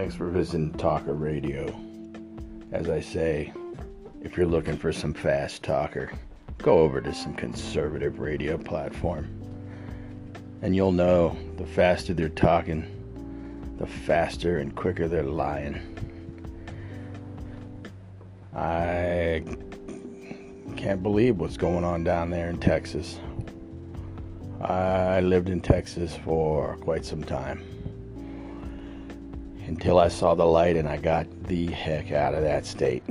Thanks for visiting Talker Radio. As I say, if you're looking for some fast talker, go over to some conservative radio platform. And you'll know the faster they're talking, the faster and quicker they're lying. I can't believe what's going on down there in Texas. I lived in Texas for quite some time until I saw the light and I got the heck out of that state.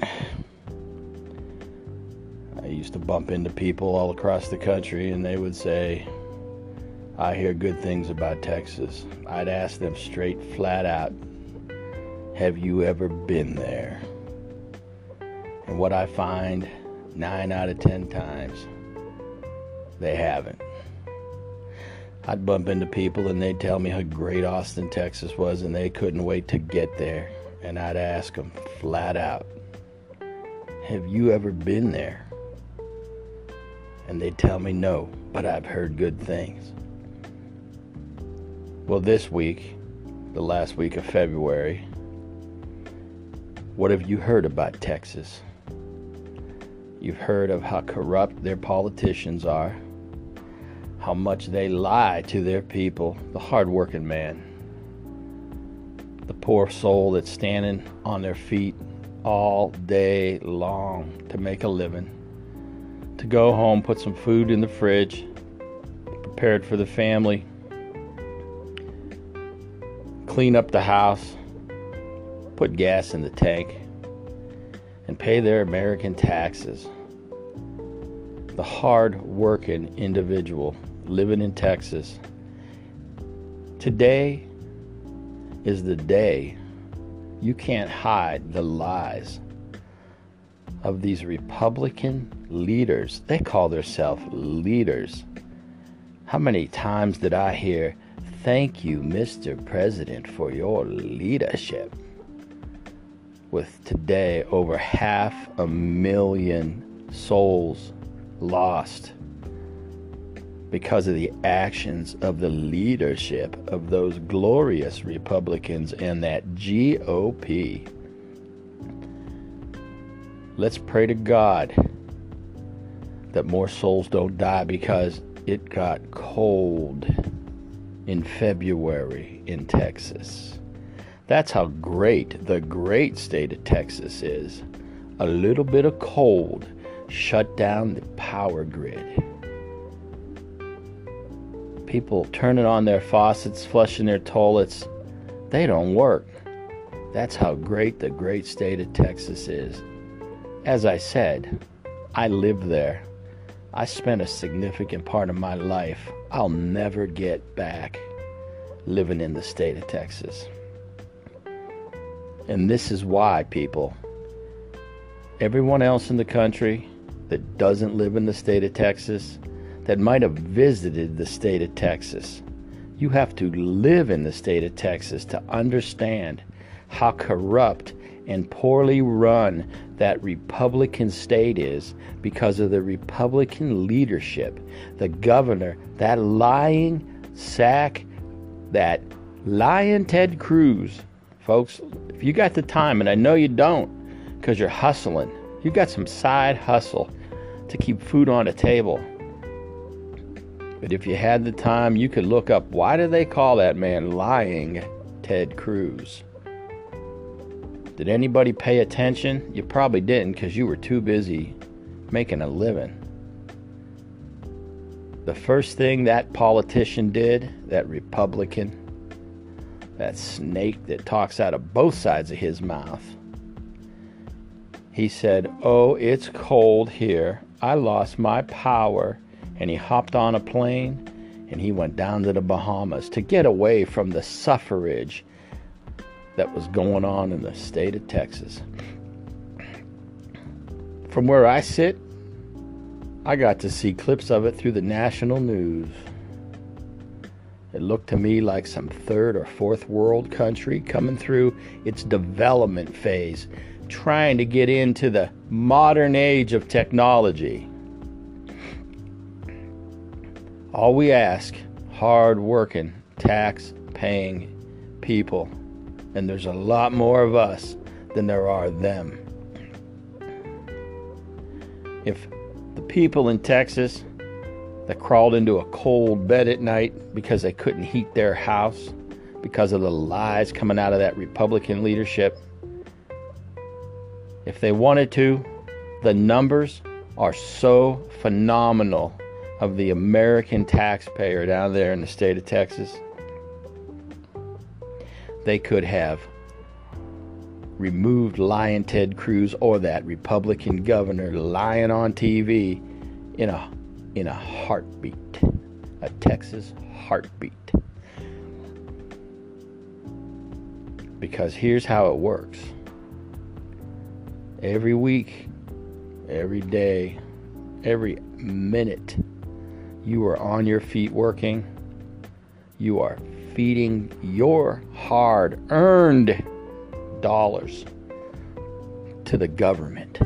I used to bump into people all across the country and they would say, I hear good things about Texas. I'd ask them straight, flat out, Have you ever been there? And what I find nine out of ten times, they haven't. I'd bump into people and they'd tell me how great Austin, Texas was, and they couldn't wait to get there. And I'd ask them flat out, Have you ever been there? And they'd tell me no, but I've heard good things. Well, this week, the last week of February, what have you heard about Texas? You've heard of how corrupt their politicians are, how much they lie to their people, the hardworking man, the poor soul that's standing on their feet all day long to make a living, to go home, put some food in the fridge, prepared for the family, clean up the house, put gas in the tank and pay their American taxes. The hard working individual living in Texas. Today is the day you can't hide the lies of these Republican leaders. They call themselves leaders. How many times did I hear, Thank you, Mr. President, for your leadership? with today over half a million souls lost because of the actions of the leadership of those glorious Republicans and that GOP. Let's pray to God that more souls don't die because it got cold in February in Texas. That's how great the great state of Texas is. A little bit of cold shut down the power grid. People turning on their faucets, flushing their toilets, they don't work. That's how great the great state of Texas is. As I said, I lived there. I spent a significant part of my life I'll never get back living in the state of Texas. And this is why, people, everyone else in the country that doesn't live in the state of Texas, that might have visited the state of Texas, you have to live in the state of Texas to understand how corrupt and poorly run that Republican state is because of the Republican leadership. The governor, that lying sack, that lying Ted Cruz, folks, if you got the time, and I know you don't because you're hustling, you've got some side hustle to keep food on the table. But if you had the time, you could look up why do they call that man lying Ted Cruz? Did anybody pay attention? You probably didn't because you were too busy making a living. The first thing that politician did, that Republican, that snake that talks out of both sides of his mouth. He said, Oh, it's cold here. I lost my power. And he hopped on a plane and he went down to the Bahamas to get away from the suffrage that was going on in the state of Texas. From where I sit, I got to see clips of it through the national news. It looked to me like some third or fourth world country coming through its development phase, trying to get into the modern age of technology. All we ask, hard working, tax paying people, And there's a lot more of us than there are them. If the people in Texas that crawled into a cold bed at night because they couldn't heat their house because of the lies coming out of that Republican leadership, if they wanted to, the numbers are so phenomenal of the American taxpayer down there in the state of Texas. They could have removed lying Ted Cruz or that Republican governor lying on TV in a in a heartbeat, a Texas heartbeat. Because here's how it works. Every week, every day, every minute, you are on your feet working. You are feeding your hard earned dollars to the government.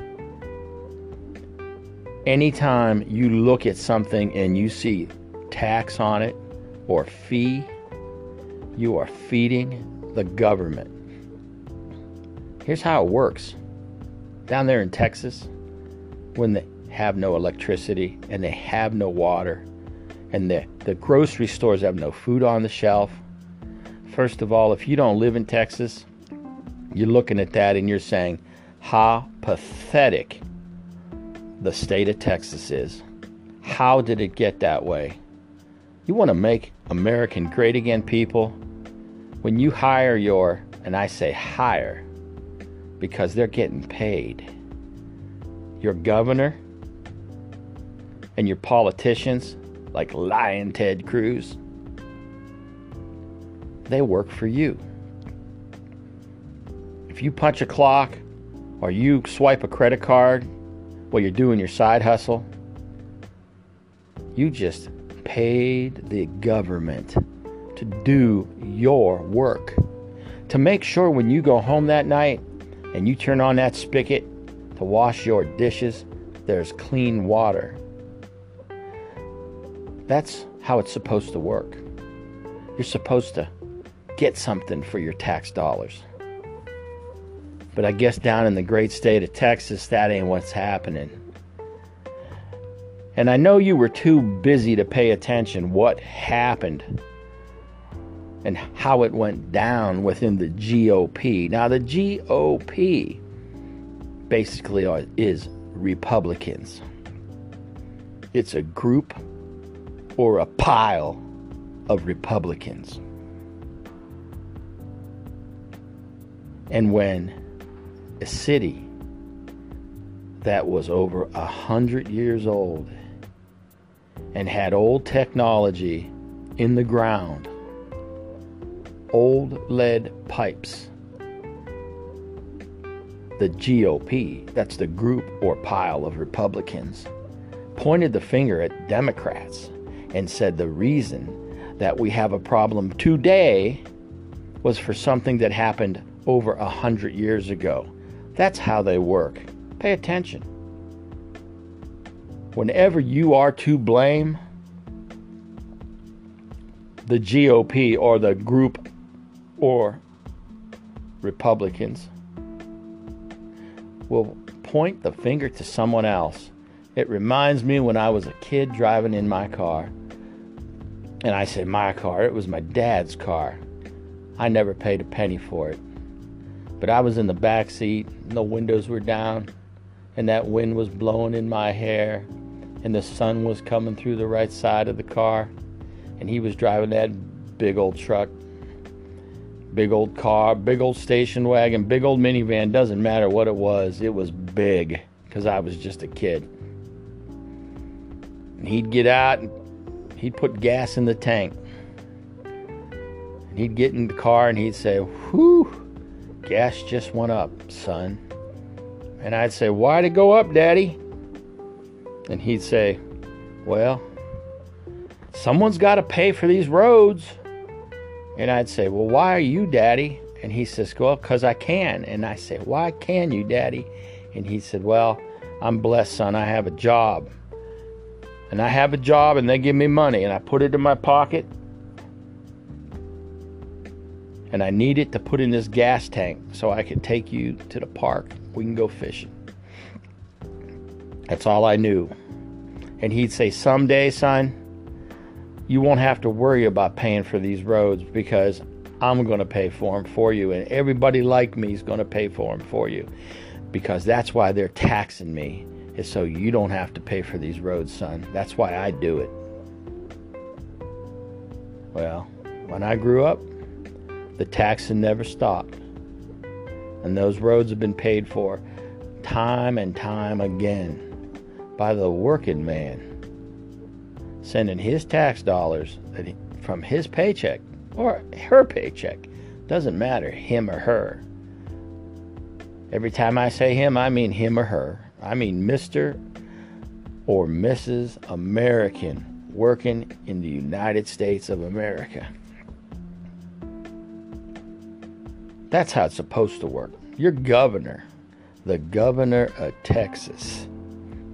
Anytime you look at something and you see tax on it or fee, you are feeding the government. Here's how it works down there in Texas, when they have no electricity and they have no water, and the, the grocery stores have no food on the shelf. First of all, if you don't live in Texas, you're looking at that and you're saying, how pathetic the state of Texas is. How did it get that way? You want to make American great again, people? When you hire your, and I say hire because they're getting paid, your governor and your politicians, like Lion Ted Cruz, they work for you. If you punch a clock or you swipe a credit card while you're doing your side hustle, you just paid the government to do your work. To make sure when you go home that night and you turn on that spigot to wash your dishes, there's clean water. That's how it's supposed to work. You're supposed to get something for your tax dollars. But I guess down in the great state of Texas, that ain't what's happening. And I know you were too busy to pay attention what happened and how it went down within the GOP. Now, the GOP basically is Republicans. It's a group or a pile of Republicans. And when a city that was over a hundred years old and had old technology in the ground, old lead pipes. The GOP, that's the group or pile of Republicans, pointed the finger at Democrats and said the reason that we have a problem today was for something that happened over a hundred years ago. That's how they work. Pay attention. Whenever you are to blame, the GOP or the group or Republicans will point the finger to someone else. It reminds me when I was a kid driving in my car. And I say my car, it was my dad's car. I never paid a penny for it. But I was in the back seat, the windows were down, and that wind was blowing in my hair, and the sun was coming through the right side of the car, and he was driving that big old truck, big old car, big old station wagon, big old minivan, doesn't matter what it was, it was big because I was just a kid. And he'd get out and he'd put gas in the tank. And he'd get in the car and he'd say, Whew, gas just went up, son. And I'd say, Why'd it go up, Daddy? And he'd say, Well, someone's got to pay for these roads. And I'd say, Well, why are you, Daddy? And he says, Well, because I can. And I say, Why can you, Daddy? And he said, Well, I'm blessed, son. I have a job. And I have a job, and they give me money, and I put it in my pocket, and I need it to put in this gas tank so I can take you to the park. We can go fishing. That's all I knew. And he'd say, Someday, son, you won't have to worry about paying for these roads because I'm going to pay for them for you. And everybody like me is going to pay for them for you because that's why they're taxing me, is so you don't have to pay for these roads, son. That's why I do it. Well, when I grew up, the taxing never stopped. And those roads have been paid for time and time again by the working man, sending his tax dollars from his paycheck or her paycheck. Doesn't matter, him or her. Every time I say him, I mean him or her. I mean Mr. or Mrs. American working in the United States of America. That's how it's supposed to work. Your governor, the governor of Texas,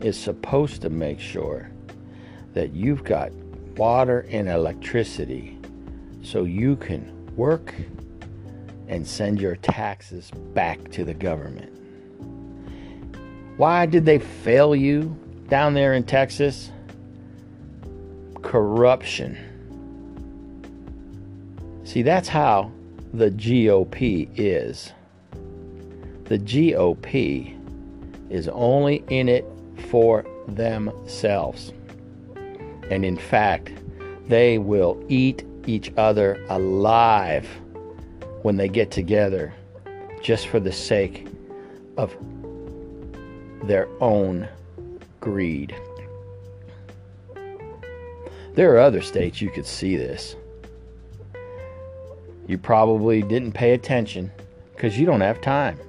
is supposed to make sure that you've got water and electricity so you can work and send your taxes back to the government. Why did they fail you down there in Texas? Corruption. See, that's how the GOP is. The GOP is only in it for themselves. And in fact, they will eat each other alive when they get together just for the sake of their own greed. There are other states you could see this. You probably didn't pay attention because you don't have time.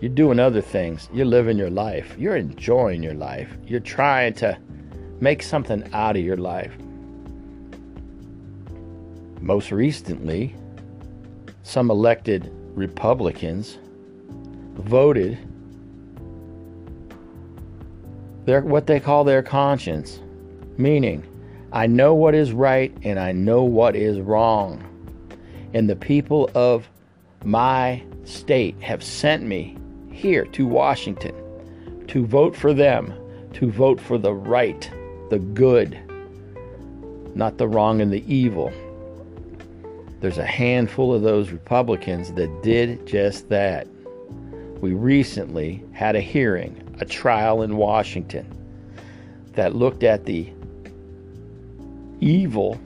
You're doing other things. You're living your life. You're enjoying your life. You're trying to make something out of your life. Most recently, some elected Republicans voted their what they call their conscience, meaning I know what is right and I know what is wrong. And the people of my state have sent me here to Washington to vote for them, to vote for the right, the good, not the wrong and the evil. There's a handful of those Republicans that did just that. We recently had a hearing, a trial in Washington, that looked at the evil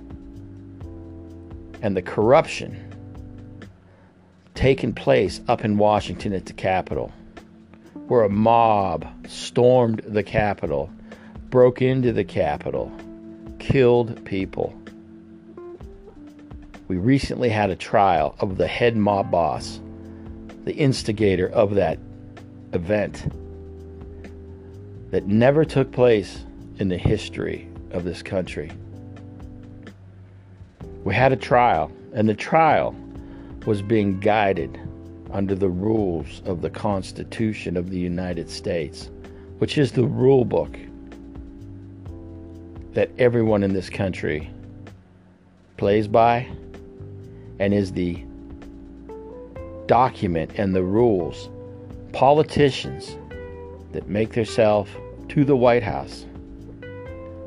and the corruption taking place up in Washington at the Capitol, where a mob stormed the Capitol, broke into the Capitol, killed people. We recently had a trial of the head mob boss, the instigator of that event that never took place in the history of this country. We had a trial, and the trial was being guided under the rules of the Constitution of the United States, which is the rule book that everyone in this country plays by and is the document and the rules politicians that make themselves to the White House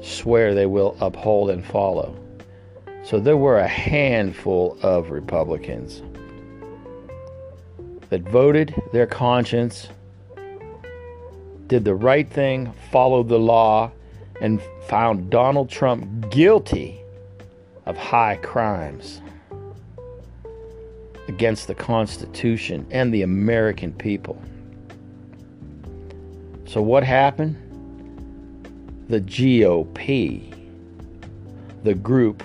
swear they will uphold and follow. So there were a handful of Republicans that voted their conscience, did the right thing, followed the law, and found Donald Trump guilty of high crimes against the Constitution and the American people. So, what happened? The GOP, the group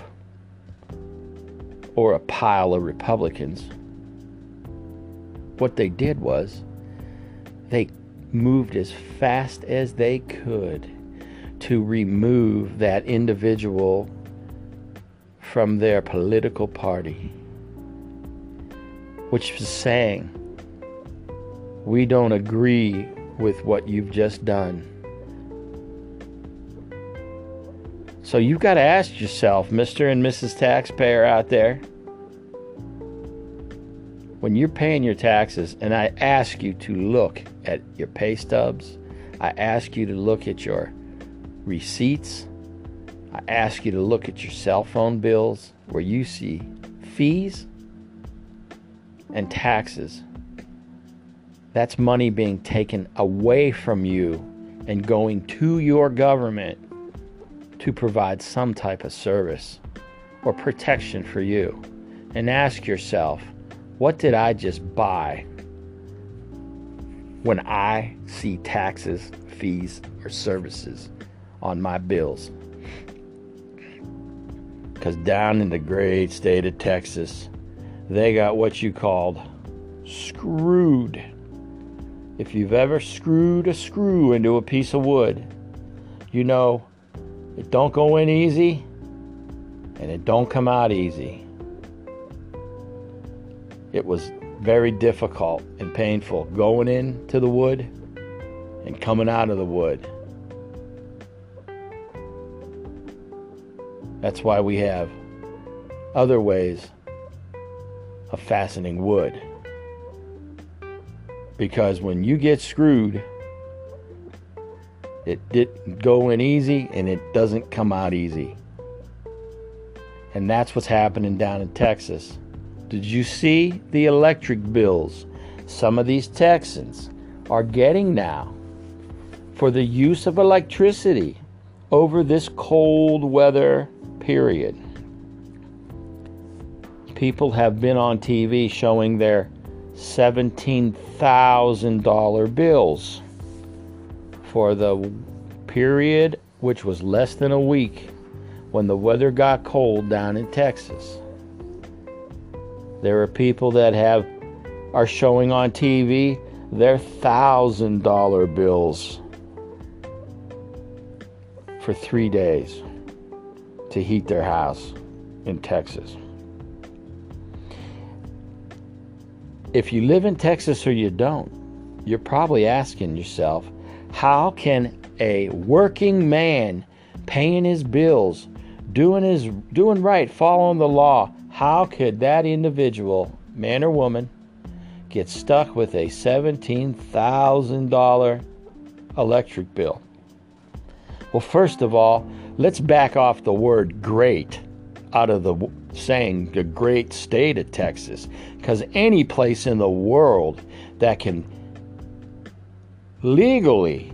or a pile of Republicans. What they did was they moved as fast as they could to remove that individual from their political party, which was saying, We don't agree with what you've just done. So you've got to ask yourself, Mr. and Mrs. Taxpayer out there, when you're paying your taxes, and I ask you to look at your pay stubs, I ask you to look at your receipts, I ask you to look at your cell phone bills where you see fees and taxes. That's money being taken away from you and going to your government to provide some type of service or protection for you. And ask yourself, what did I just buy when I see taxes, fees, or services on my bills? Because down in the great state of Texas, they got what you called screwed. If you've ever screwed a screw into a piece of wood, you know it don't go in easy and it don't come out easy. It was very difficult and painful going into the wood and coming out of the wood. That's why we have other ways of fastening wood. Because when you get screwed, it didn't go in easy and it doesn't come out easy. And that's what's happening down in Texas. Did you see the electric bills some of these Texans are getting now for the use of electricity over this cold weather period? People have been on TV showing their $17,000 bills for the period, which was less than a week, when the weather got cold down in Texas. There are people that have are showing on TV their thousand dollar bills for three days to heat their house in Texas. If you live in Texas or you don't, you're probably asking yourself, how can a working man paying his bills, doing his doing right, following the law, how could that individual, man or woman, get stuck with a $17,000 electric bill? Well, first of all, let's back off the word great out of the saying the great state of Texas because any place in the world that can legally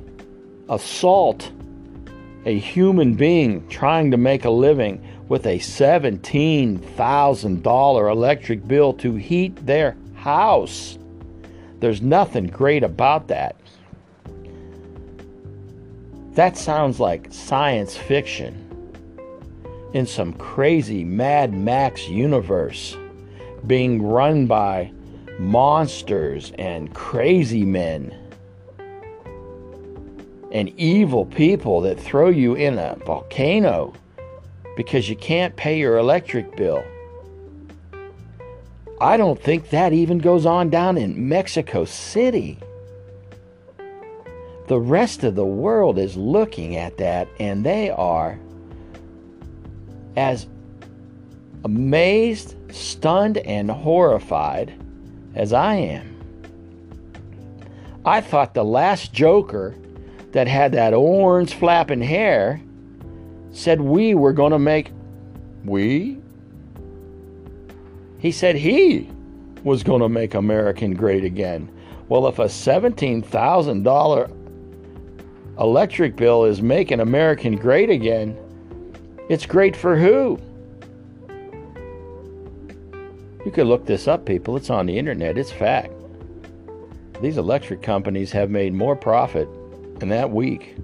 assault a human being trying to make a living with a $17,000 electric bill to heat their house. There's nothing great about that. That sounds like science fiction in some crazy Mad Max universe being run by monsters and crazy men and evil people that throw you in a volcano because you can't pay your electric bill. I don't think that even goes on down in Mexico City. The rest of the world is looking at that and they are as amazed, stunned, and horrified as I am. I thought the last Joker that had that orange flapping hair said we were going to make. We? He said he was going to make American great again. Well, if a $17,000 electric bill is making American great again, it's great for who? You could look this up, people. It's on the internet. It's fact. These electric companies have made more profit in that week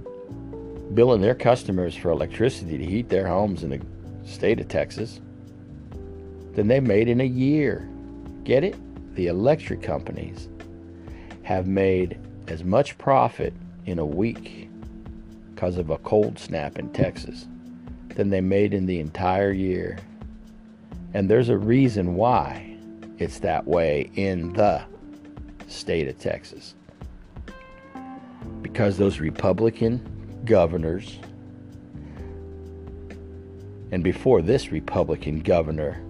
billing their customers for electricity to heat their homes in the state of Texas than they made in a year. Get it? The electric companies have made as much profit in a week because of a cold snap in Texas than they made in the entire year. And there's a reason why it's that way in the state of Texas. Because those Republican governors, and before this Republican governor,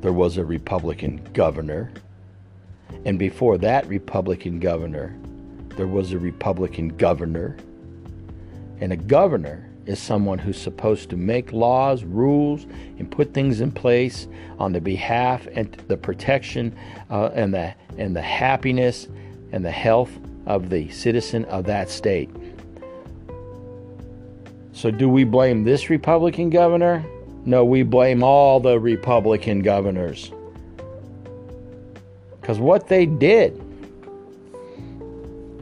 there was a Republican governor And before that Republican governor, there was a Republican governor. And a governor is someone who's supposed to make laws, rules, and put things in place on the behalf and the protection uh, and the and the happiness and the health of the citizen of that state. So, do we blame this Republican governor? No, we blame all the Republican governors. Because what they did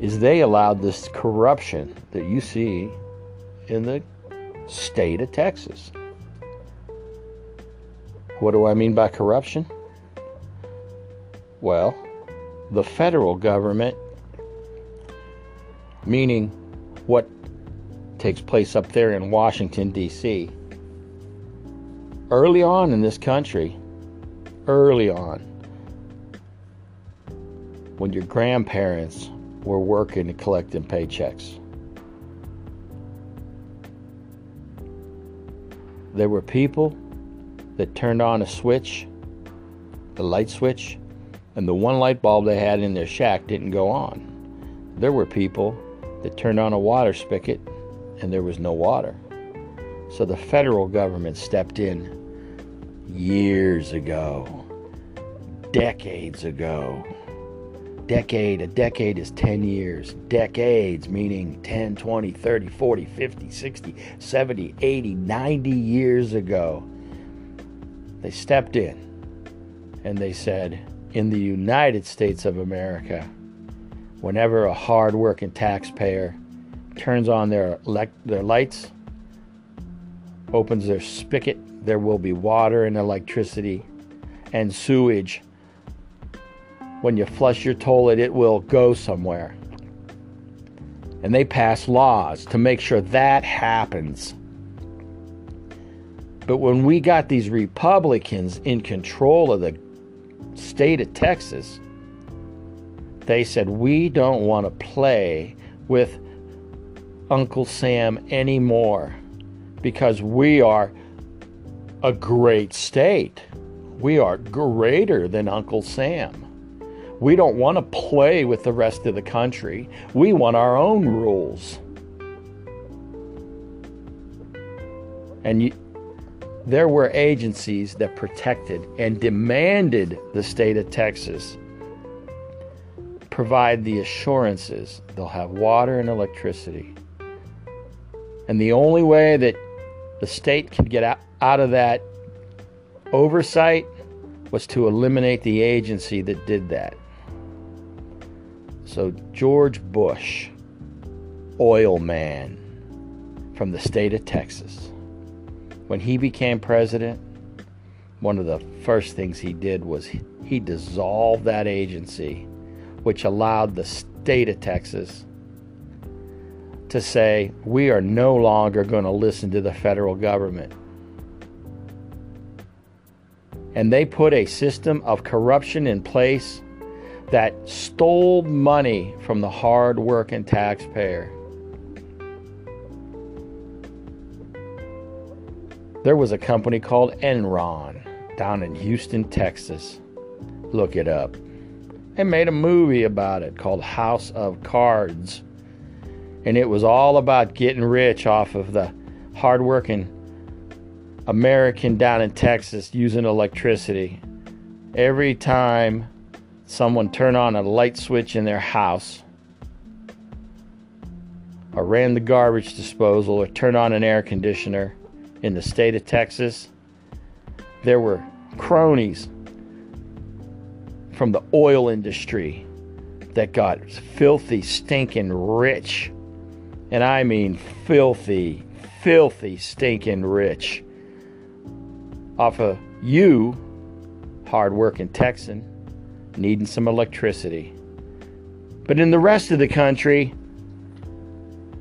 is they allowed this corruption that you see in the state of Texas. What do I mean by corruption? Well, the federal government, meaning what takes place up there in Washington, D.C., early on in this country, early on, when your grandparents were working and collecting paychecks. There were people that turned on a switch, the light switch, and the one light bulb they had in their shack didn't go on. There were people that turned on a water spigot and there was no water. So the federal government stepped in years ago, decades ago. Decade, a decade is 10 years. Decades, meaning 10, 20, 30, 40, 50, 60, 70, 80, 90 years ago. They stepped in and they said, in the United States of America, whenever a hard-working taxpayer turns on their elect- their lights, opens their spigot, there will be water and electricity and sewage. When you flush your toilet, it will go somewhere. And they pass laws to make sure that happens. But when we got these Republicans in control of the state of Texas, they said, We don't want to play with Uncle Sam anymore because we are a great state. We are greater than Uncle Sam. We don't want to play with the rest of the country. We want our own rules. And you, there were agencies that protected and demanded the state of Texas provide the assurances they'll have water and electricity. And the only way that the state could get out of that oversight was to eliminate the agency that did that. So, George Bush, oil man from the state of Texas, when he became president, one of the first things he did was he dissolved that agency, which allowed the state of Texas to say, we are no longer going to listen to the federal government. And they put a system of corruption in place that stole money from the hard working taxpayer. There was a company called Enron down in Houston, Texas. Look it up. They made a movie about it called House of Cards. And it was all about getting rich off of the hardworking American down in Texas using electricity. Every time someone turned on a light switch in their house, or ran the garbage disposal, or turned on an air conditioner, in the state of Texas, there were cronies from the oil industry that got filthy, stinking rich. And I mean filthy, filthy, stinking rich off of you, hardworking Texan, needing some electricity. But in the rest of the country,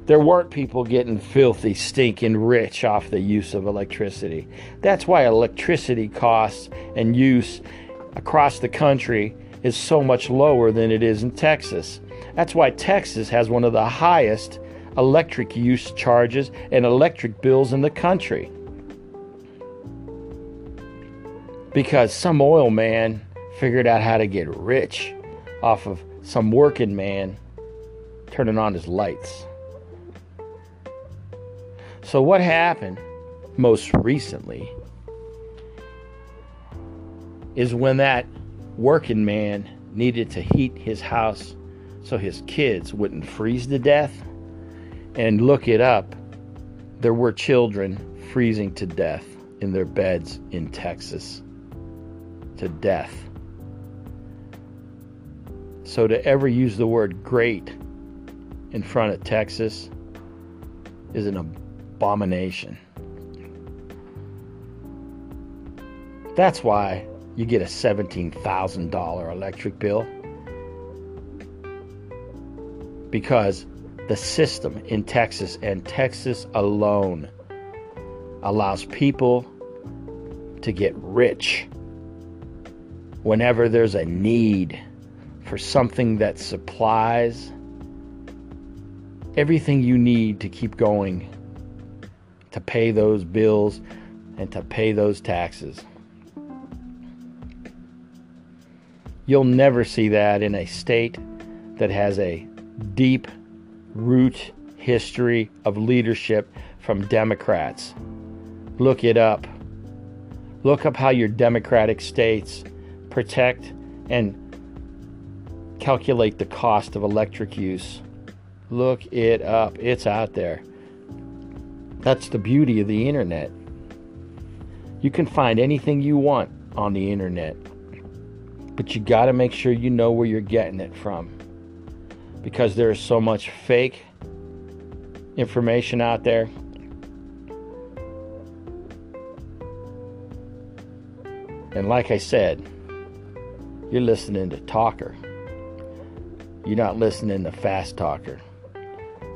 there weren't people getting filthy, stinking rich off the use of electricity. That's why electricity costs and use across the country is so much lower than it is in Texas. That's why Texas has one of the highest electric use charges and electric bills in the country. Because some oil man figured out how to get rich off of some working man turning on his lights. So, what happened most recently is when that working man needed to heat his house so his kids wouldn't freeze to death. And look it up, there were children freezing to death in their beds in Texas. To death. So to ever use the word great in front of Texas is an abomination. That's why you get a $17,000 electric bill. Because the system in Texas and Texas alone allows people to get rich whenever there's a need for something that supplies everything you need to keep going, to pay those bills, and to pay those taxes. You'll never see that in a state that has a deep root history of leadership from Democrats. Look it up. Look up how your Democratic states protect and calculate the cost of electric use. Look it up. It's out there. That's the beauty of the internet. You can find anything you want on the internet. But you got to make sure you know where you're getting it from. Because there is so much fake information out there. And like I said, you're listening to Talker. You're not listening to Fast Talker.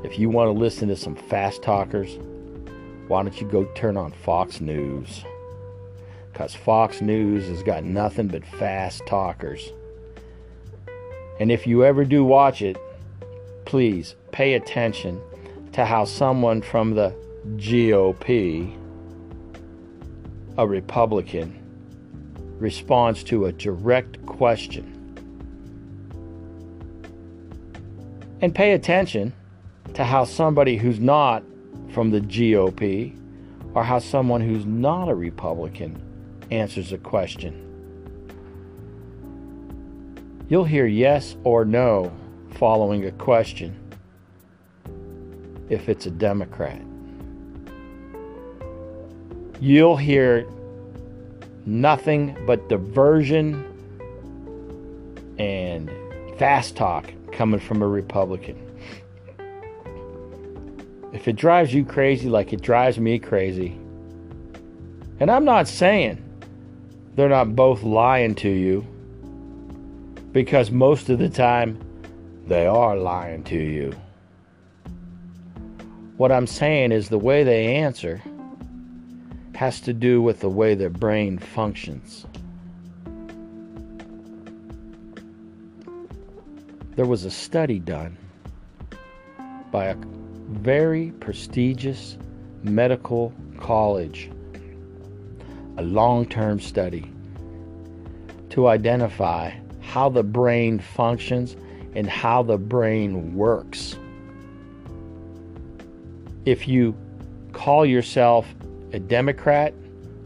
If you want to listen to some fast talkers, why don't you go turn on Fox News? Because Fox News has got nothing but fast talkers. And if you ever do watch it, please pay attention to how someone from the GOP, a Republican, responds to a direct question. And pay attention to how somebody who's not from the GOP or how someone who's not a Republican answers a question. You'll hear yes or no following a question if it's a Democrat. You'll hear nothing but diversion and fast talk coming from a Republican. If it drives you crazy like it drives me crazy, and I'm not saying they're not both lying to you because most of the time they are lying to you. What I'm saying is the way they answer has to do with the way their brain functions. There was a study done by a very prestigious medical college a long term study to identify how the brain functions and how the brain works. If you call yourself a Democrat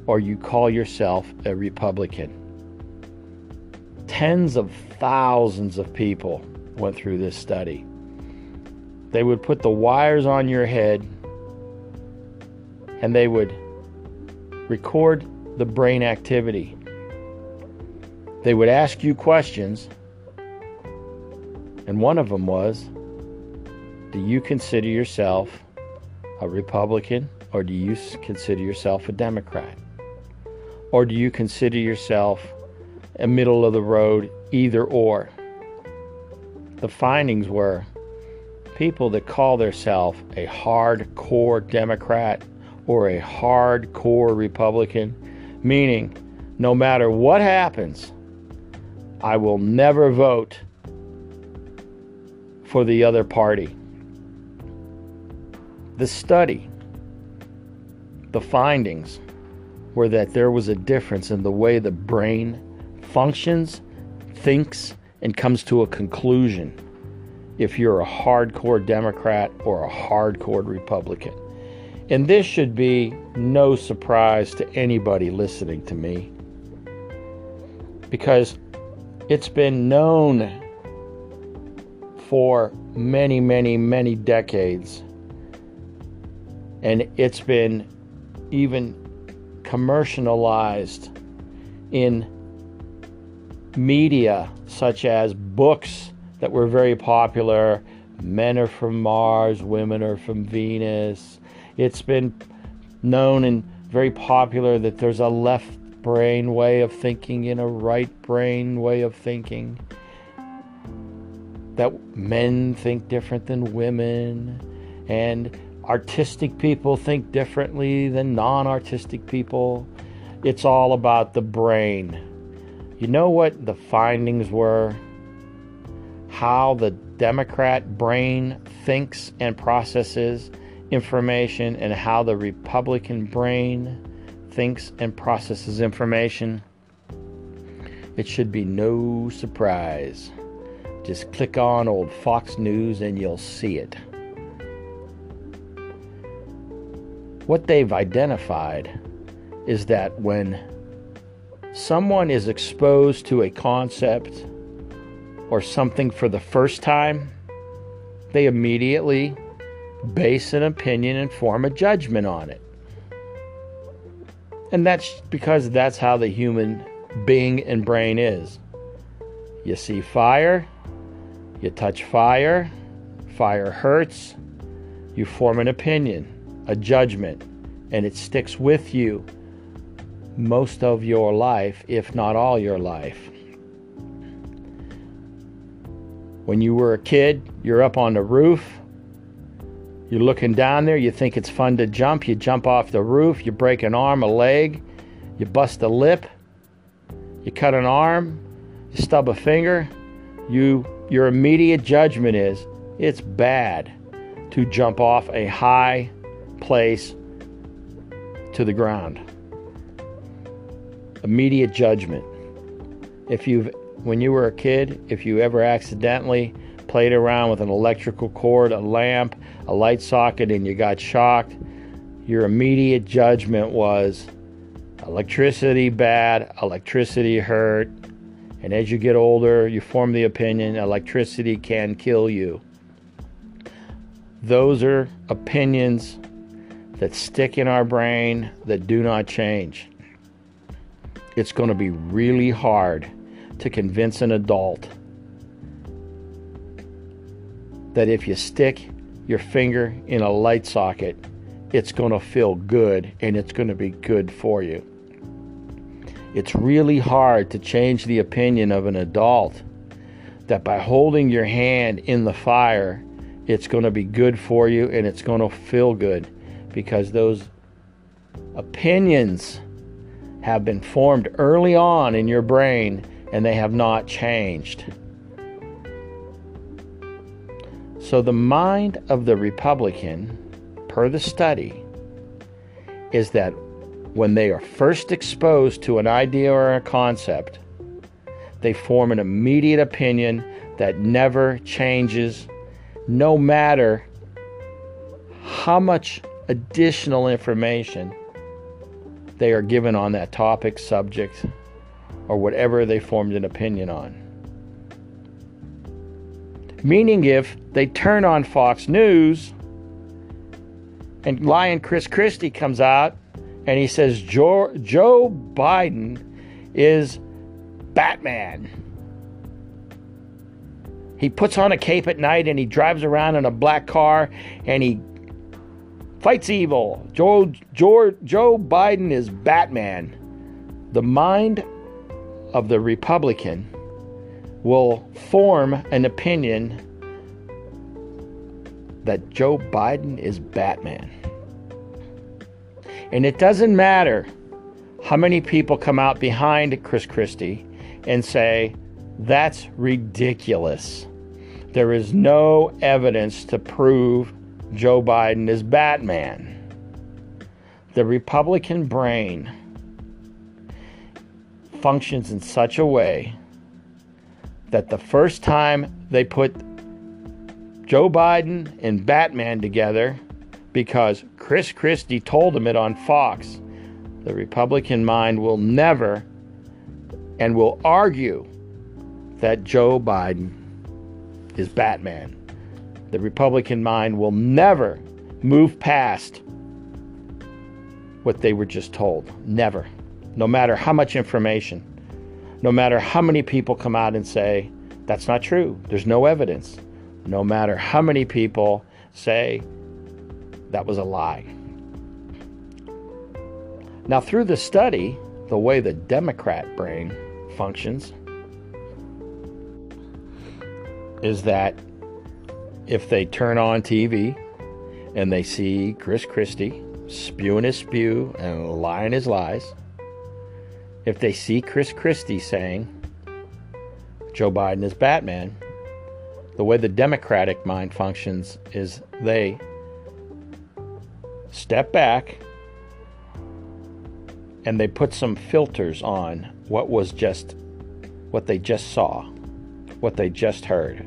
or you call yourself a Republican, tens of thousands of people went through this study. They would put the wires on your head and they would record the brain activity. They would ask you questions, and one of them was Do you consider yourself a Republican or do you consider yourself a Democrat? Or do you consider yourself a middle of the road, either or? The findings were people that call themselves a hardcore Democrat or a hardcore Republican meaning no matter what happens, I will never vote for the other party. The study, the findings were that there was a difference in the way the brain functions, thinks, and comes to a conclusion if you're a hardcore Democrat or a hardcore Republican. And this should be no surprise to anybody listening to me because it's been known for many, many, many decades. And it's been even commercialized in media, such as books that were very popular Men are from Mars, Women are from Venus. It's been known and very popular that there's a left brain way of thinking and a right brain way of thinking. That men think different than women, and artistic people think differently than non artistic people. It's all about the brain. You know what the findings were? How the Democrat brain thinks and processes information, and how the Republican brain thinks and processes information. It should be no surprise. Just click on old Fox News and you'll see it. What they've identified is that when someone is exposed to a concept or something for the first time, they immediately base an opinion and form a judgment on it. And that's because that's how the human being and brain is. You see fire, you touch fire, fire hurts, you form an opinion, a judgment, and it sticks with you most of your life, if not all your life. When you were a kid, you're up on the roof. You're looking down there, you think it's fun to jump. You jump off the roof, you break an arm, a leg, you bust a lip, you cut an arm, you stub a finger. You, your immediate judgment is it's bad to jump off a high place to the ground immediate judgment. If you've, when you were a kid, if you ever accidentally played around with an electrical cord, a lamp, a light socket, and you got shocked, your immediate judgment was electricity bad, electricity hurt. And as you get older, you form the opinion electricity can kill you. Those are opinions that stick in our brain that do not change it's going to be really hard to convince an adult that if you stick your finger in a light socket, it's going to feel good and it's going to be good for you. It's really hard to change the opinion of an adult that by holding your hand in the fire, it's going to be good for you and it's going to feel good because those opinions have been formed early on in your brain and they have not changed. So, the mind of the Republican, per the study, is that when they are first exposed to an idea or a concept, they form an immediate opinion that never changes, no matter how much additional information they are given on that topic, subject, or whatever they formed an opinion on. Meaning, if they turn on Fox News and Lion Chris Christie comes out and he says Joe, Joe Biden is Batman. He puts on a cape at night and he drives around in a black car and he fights evil. Joe, Joe, Joe Biden is Batman. The mind of the Republican will form an opinion that Joe Biden is Batman. And it doesn't matter how many people come out behind Chris Christie and say, that's ridiculous. There is no evidence to prove Joe Biden is Batman. The Republican brain functions in such a way that the first time they put Joe Biden and Batman together because Chris Christie told them it on Fox. The Republican mind will never and will argue that Joe Biden is Batman. The Republican mind will never move past what they were just told. Never. No matter how much information, no matter how many people come out and say, that's not true, there's no evidence no matter how many people say that was a lie. Now, through the study, the way the Democrat brain functions is that if they turn on TV and they see Chris Christie spewing his spew and lying his lies, if they see Chris Christie saying Joe Biden is Batman, the way the Democratic mind functions is they step back and they put some filters on what was just what they just saw, what they just heard.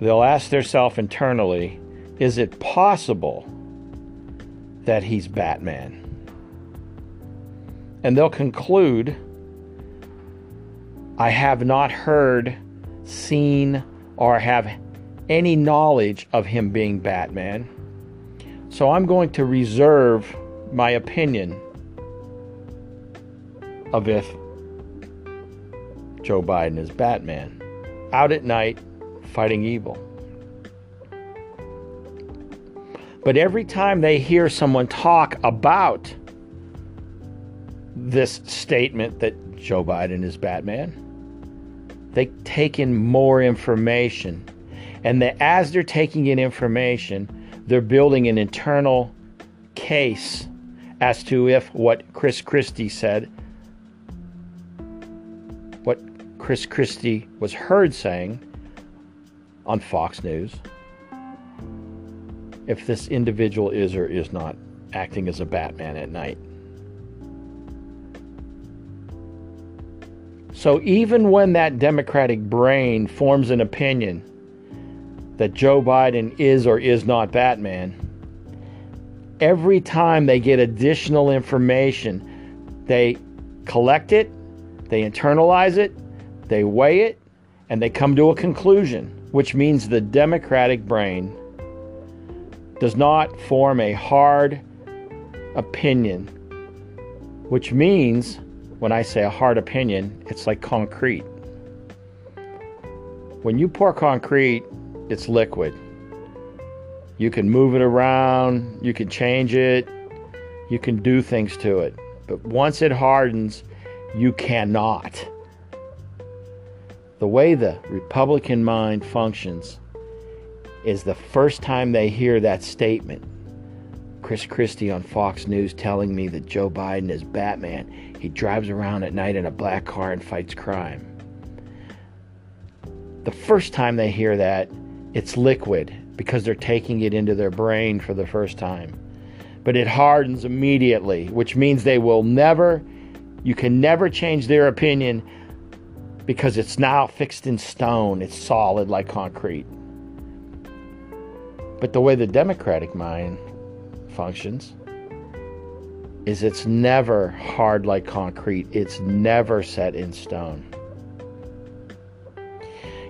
They'll ask themselves internally, is it possible that he's Batman? And they'll conclude, I have not heard seen or have any knowledge of him being Batman. So I'm going to reserve my opinion of if Joe Biden is Batman. Out at night, fighting evil. But every time they hear someone talk about this statement that Joe Biden is Batman, they take in more information. And the, as they're taking in information, they're building an internal case as to if what Chris Christie said, what Chris Christie was heard saying on Fox News, if this individual is or is not acting as a Batman at night. So even when that Democratic brain forms an opinion that Joe Biden is or is not Batman, every time they get additional information, they collect it, they internalize it, they weigh it, and they come to a conclusion, which means the Democratic brain does not form a hard opinion, which means when I say a hard opinion, it's like concrete. When you pour concrete, it's liquid. You can move it around, you can change it, you can do things to it. But once it hardens, you cannot. The way the Republican mind functions is the first time they hear that statement, Chris Christie on Fox News telling me that Joe Biden is Batman. He drives around at night in a black car and fights crime. The first time they hear that, it's liquid because they're taking it into their brain for the first time. But it hardens immediately, which means they will never, you can never change their opinion because it's now fixed in stone. It's solid like concrete. But the way the Democratic mind functions is it's never hard like concrete. It's never set in stone.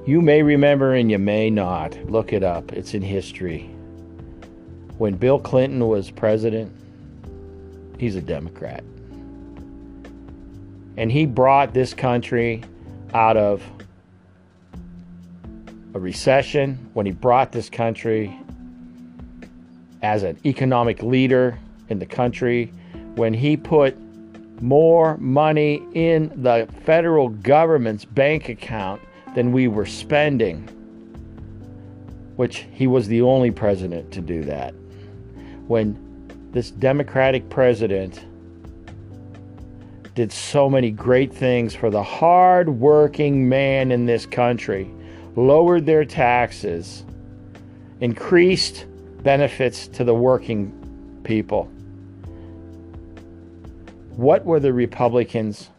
You may remember and you may not. Look it up. It's in history. When Bill Clinton was president, he's a Democrat. And he brought this country out of a recession, when he brought this country as an economic leader in the country, when he put more money in the federal government's bank account than we were spending, which he was the only president to do that. When this Democratic president did so many great things for the hard-working man in this country, lowered their taxes, increased benefits to the working people. What were the Republicans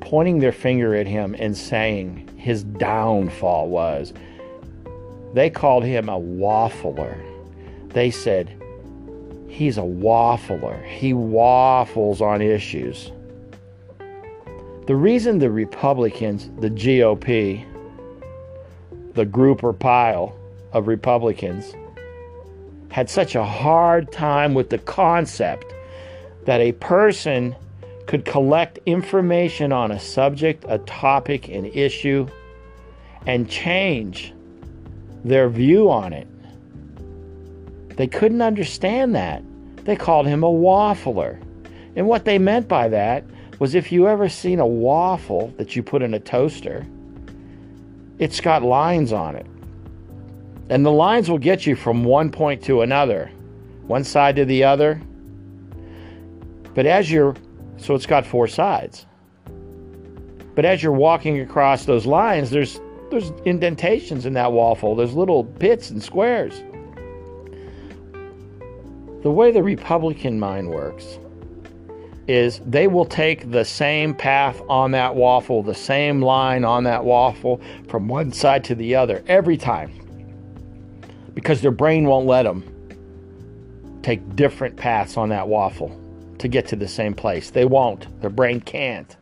pointing their finger at him and saying his downfall was. They called him a waffler. They said, he's a waffler. He waffles on issues. The reason the Republicans, the GOP, the group or pile of Republicans, had such a hard time with the concept that a person could collect information on a subject, a topic, an issue, and change their view on it. They couldn't understand that. They called him a waffler. And what they meant by that was if you ever seen a waffle that you put in a toaster, it's got lines on it. And the lines will get you from one point to another, one side to the other. But as you're, so it's got four sides. But as you're walking across those lines, there's there's indentations in that waffle. There's little pits and squares. The way the Republican mind works is they will take the same path on that waffle, the same line on that waffle from one side to the other every time. Because their brain won't let them take different paths on that waffle to get to the same place. They won't. Their brain can't.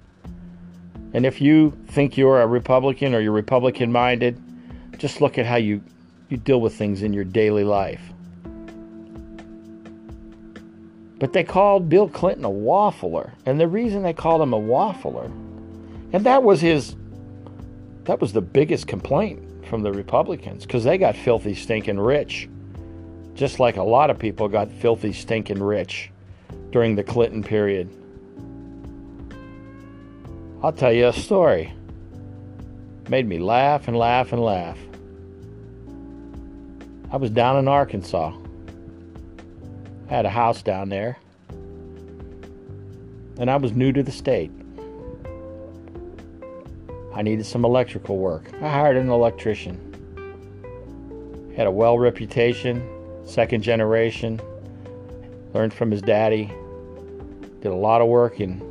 And if you think you're a Republican or you're Republican minded, just look at how you, you deal with things in your daily life. But they called Bill Clinton a waffler. And the reason they called him a waffler, and that was his, that was the biggest complaint from the Republicans because they got filthy, stinking rich. Just like a lot of people got filthy, stinking rich during the Clinton period. I'll tell you a story. Made me laugh and laugh and laugh. I was down in Arkansas had a house down there, and I was new to the state. I needed some electrical work. I hired an electrician. Had a well reputation, second generation, learned from his daddy, did a lot of work in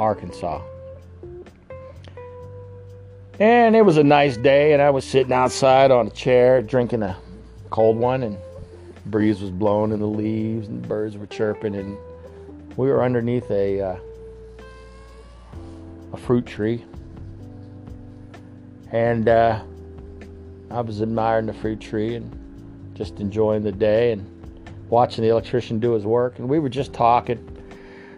Arkansas. And it was a nice day, and I was sitting outside on a chair drinking a cold one and the breeze was blowing in the leaves and birds were chirping and we were underneath a uh, a fruit tree and uh, I was admiring the fruit tree and just enjoying the day and watching the electrician do his work and we were just talking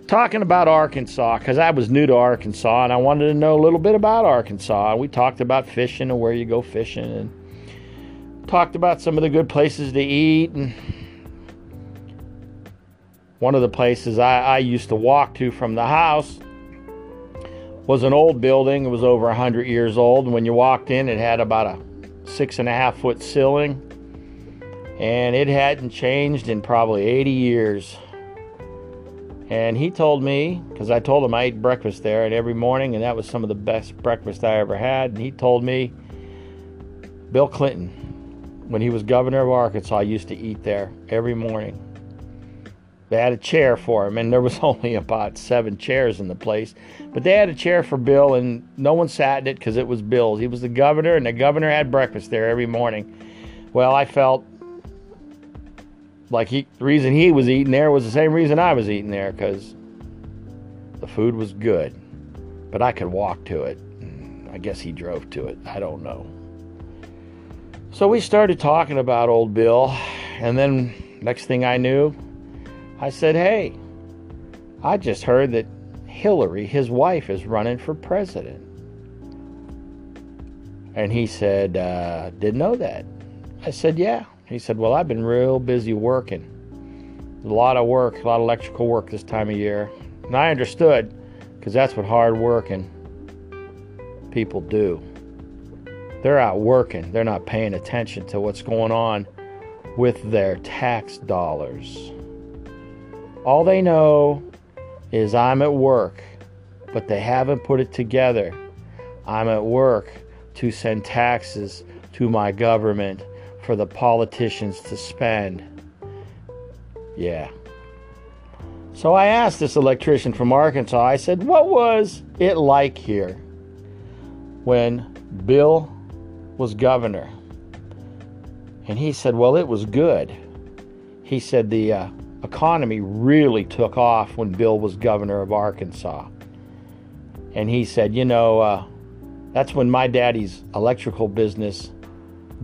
talking about Arkansas because I was new to Arkansas and I wanted to know a little bit about Arkansas. We talked about fishing and where you go fishing and talked about some of the good places to eat and one of the places I, I used to walk to from the house was an old building. It was over 100 years old. And when you walked in, it had about a six and a half foot ceiling. And it hadn't changed in probably 80 years. And he told me, because I told him I ate breakfast there and every morning, and that was some of the best breakfast I ever had. And he told me Bill Clinton when he was governor of Arkansas, used to eat there every morning. They had a chair for him, and there was only about seven chairs in the place. But they had a chair for Bill, and no one sat in it because it was Bill's. He was the governor, and the governor had breakfast there every morning. Well, I felt like he, the reason he was eating there was the same reason I was eating there because the food was good. But I could walk to it. I guess he drove to it. I don't know. So we started talking about old Bill, and then next thing I knew, I said, Hey, I just heard that Hillary, his wife, is running for president. And he said, uh, Didn't know that. I said, Yeah. He said, Well, I've been real busy working. A lot of work, a lot of electrical work this time of year. And I understood because that's what hard working people do. They're out working, they're not paying attention to what's going on with their tax dollars. All they know is I'm at work, but they haven't put it together. I'm at work to send taxes to my government for the politicians to spend. Yeah. So I asked this electrician from Arkansas, I said, What was it like here when Bill was governor? And he said, Well, it was good. He said the uh, economy really took off when Bill was governor of Arkansas. And he said, You know, uh, that's when my daddy's electrical business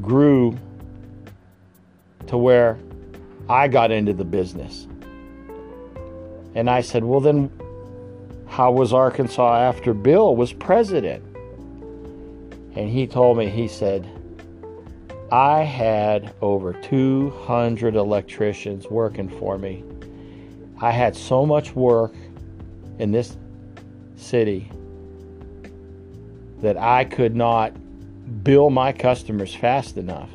grew to where I got into the business. And I said, Well, then, how was Arkansas after Bill was president? And he told me, he said, I had over 200 electricians working for me. I had so much work in this city that I could not bill my customers fast enough.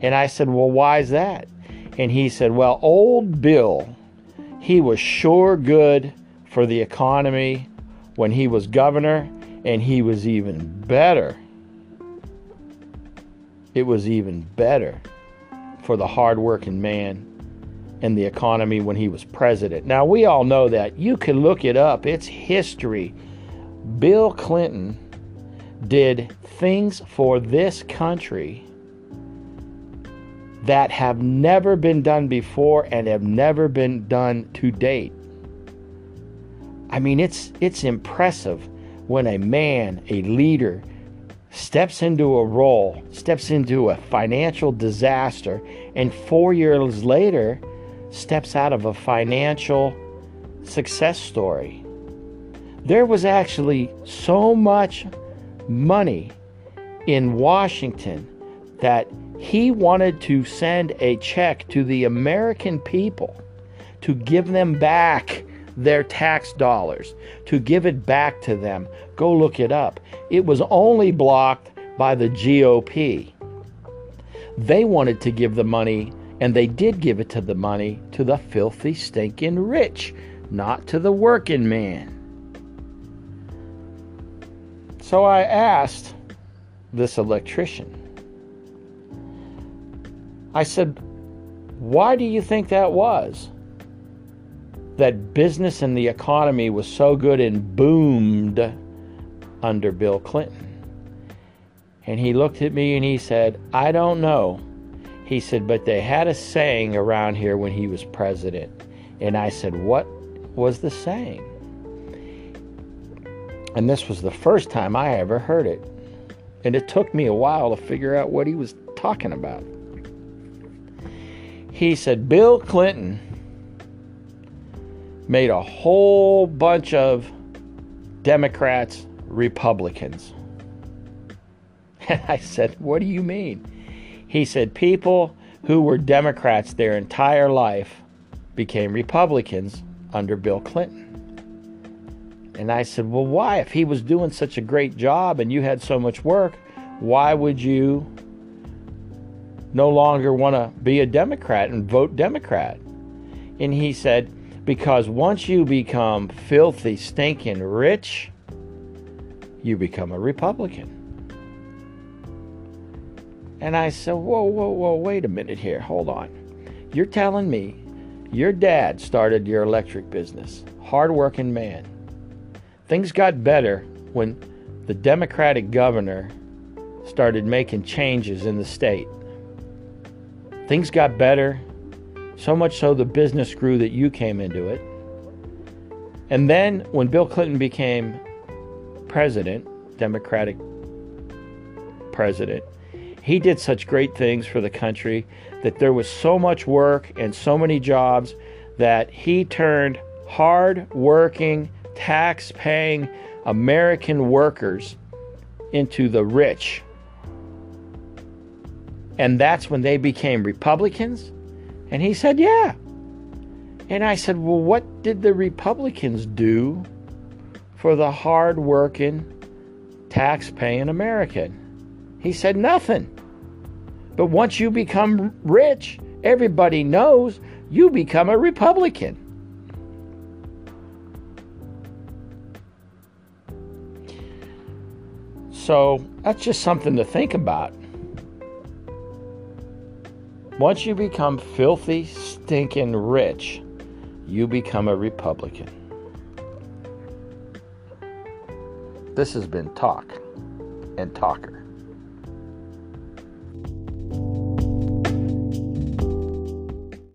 And I said, Well, why is that? And he said, Well, old Bill, he was sure good for the economy when he was governor, and he was even better it was even better for the hardworking man and the economy when he was president. Now, we all know that. You can look it up, it's history. Bill Clinton did things for this country that have never been done before and have never been done to date. I mean, it's it's impressive when a man, a leader, steps into a role, steps into a financial disaster, and four years later steps out of a financial success story. There was actually so much money in Washington that he wanted to send a check to the American people to give them back their tax dollars, to give it back to them. Go look it up. It was only blocked by the GOP. They wanted to give the money, and they did give it to the money, to the filthy, stinking rich, not to the working man. So I asked this electrician, I said, Why do you think that was? that business and the economy was so good and boomed under Bill Clinton. And he looked at me and he said, I don't know. He said, but they had a saying around here when he was president. And I said, What was the saying? And this was the first time I ever heard it. And it took me a while to figure out what he was talking about. He said, Bill Clinton made a whole bunch of Democrats Republicans. And I said, What do you mean? He said, People who were Democrats their entire life became Republicans under Bill Clinton. And I said, Well, why? If he was doing such a great job and you had so much work, why would you no longer want to be a Democrat and vote Democrat? And he said, because once you become filthy, stinking rich, you become a Republican. And I said, Whoa, whoa, whoa, wait a minute here. Hold on. You're telling me your dad started your electric business, hardworking man. Things got better when the Democratic governor started making changes in the state. Things got better so much so the business grew that you came into it. And then when Bill Clinton became president, Democratic president, he did such great things for the country that there was so much work and so many jobs that he turned hard working, tax paying American workers into the rich. And that's when they became Republicans and he said, Yeah. And I said, Well, what did the Republicans do for the hard-working, tax-paying American? He said, Nothing. But once you become rich, everybody knows you become a Republican. So that's just something to think about. Once you become filthy, stinking rich, you become a Republican. This has been Talk and Talker.